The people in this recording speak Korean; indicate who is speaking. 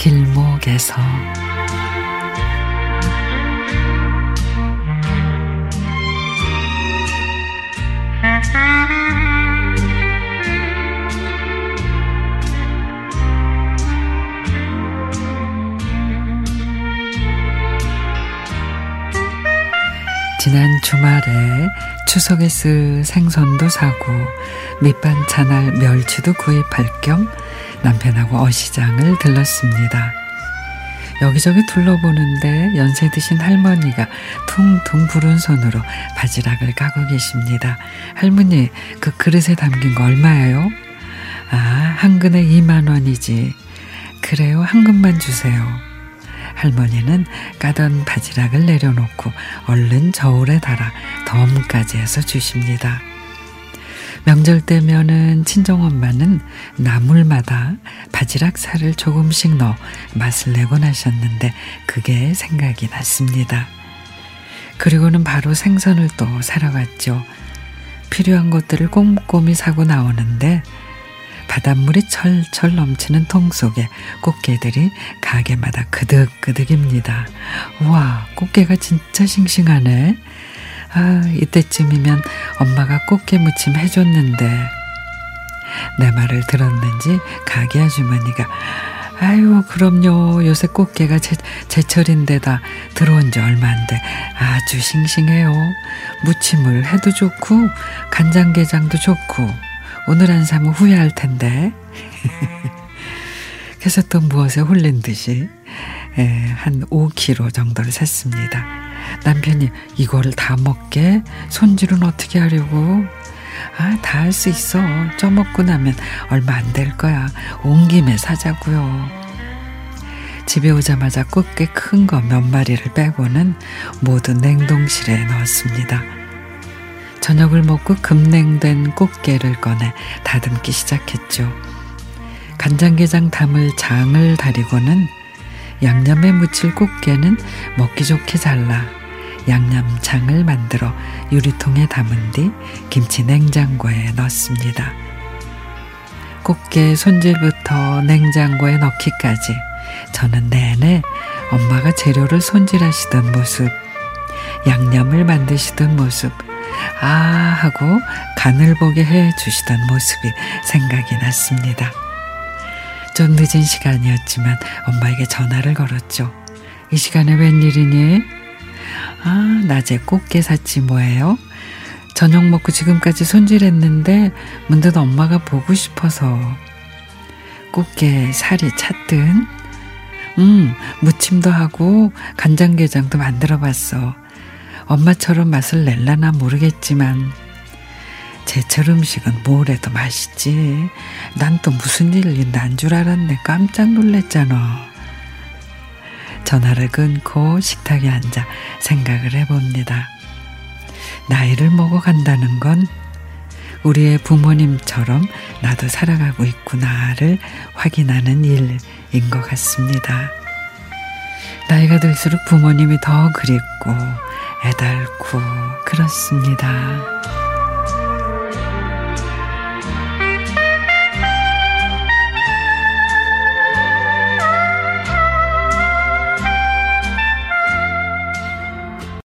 Speaker 1: 길목에서 지난 주말에 추석에 쓸 생선도 사고 밑반찬할 멸치도 구입할 겸 남편하고 어시장을 들렀습니다. 여기저기 둘러보는데 연세 드신 할머니가 퉁퉁 부른 손으로 바지락을 까고 계십니다. 할머니, 그 그릇에 담긴 거 얼마예요? 아, 한 근에 2만 원이지. 그래요, 한 근만 주세요. 할머니는 까던 바지락을 내려놓고 얼른 저울에 달아 덤까지 해서 주십니다. 명절 때면은 친정엄마는 나물마다 바지락 살을 조금씩 넣어 맛을 내곤 하셨는데 그게 생각이 났습니다. 그리고는 바로 생선을 또 사러 갔죠. 필요한 것들을 꼼꼼히 사고 나오는데 바닷물이 철철 넘치는 통 속에 꽃게들이 가게마다 그득그득입니다. 와, 꽃게가 진짜 싱싱하네. 아, 이때쯤이면 엄마가 꽃게 무침 해줬는데 내 말을 들었는지 가게 아주머니가 아유 그럼요 요새 꽃게가 제, 제철인데다 들어온 지 얼마 안 돼 아주 싱싱해요 무침을 해도 좋고 간장게장도 좋고 오늘 안 사면 후회할 텐데 그래서 또 무엇에 홀린 듯이 에, 한 5kg 정도를 샀습니다. 남편이 이거를 다 먹게 손질은 어떻게 하려고 아, 다 할 수 있어. 쪄 먹고 나면 얼마 안 될 거야. 온 김에 사자고요. 집에 오자마자 꽃게 큰 거 몇 마리를 빼고는 모두 냉동실에 넣었습니다. 저녁을 먹고 급냉된 꽃게를 꺼내 다듬기 시작했죠. 간장게장 담을 장을 다리고는 양념에 묻힐 꽃게는 먹기 좋게 잘라 양념장을 만들어 유리통에 담은 뒤 김치 냉장고에 넣습니다. 꽃게 손질부터 냉장고에 넣기까지 저는 내내 엄마가 재료를 손질하시던 모습, 양념을 만드시던 모습, 아 하고 간을 보게 해 주시던 모습이 생각이 났습니다. 좀 늦은 시간이었지만 엄마에게 전화를 걸었죠. 이 시간에 웬일이니? 아, 낮에 꽃게 샀지 뭐예요? 저녁 먹고 지금까지 손질했는데 문득 엄마가 보고 싶어서 꽃게 살이 찼든 음, 무침도 하고 간장게장도 만들어 봤어. 엄마처럼 맛을 낼라나 모르겠지만 제철 음식은 뭘 해도 맛있지. 난 또 무슨 일이 난 줄 알았네. 깜짝 놀랐잖아. 전화를 끊고 식탁에 앉아 생각을 해봅니다. 나이를 먹어간다는 건 우리의 부모님처럼 나도 살아가고 있구나를 확인하는 일인 것 같습니다. 나이가 들수록 부모님이 더 그립고 애달고 그렇습니다.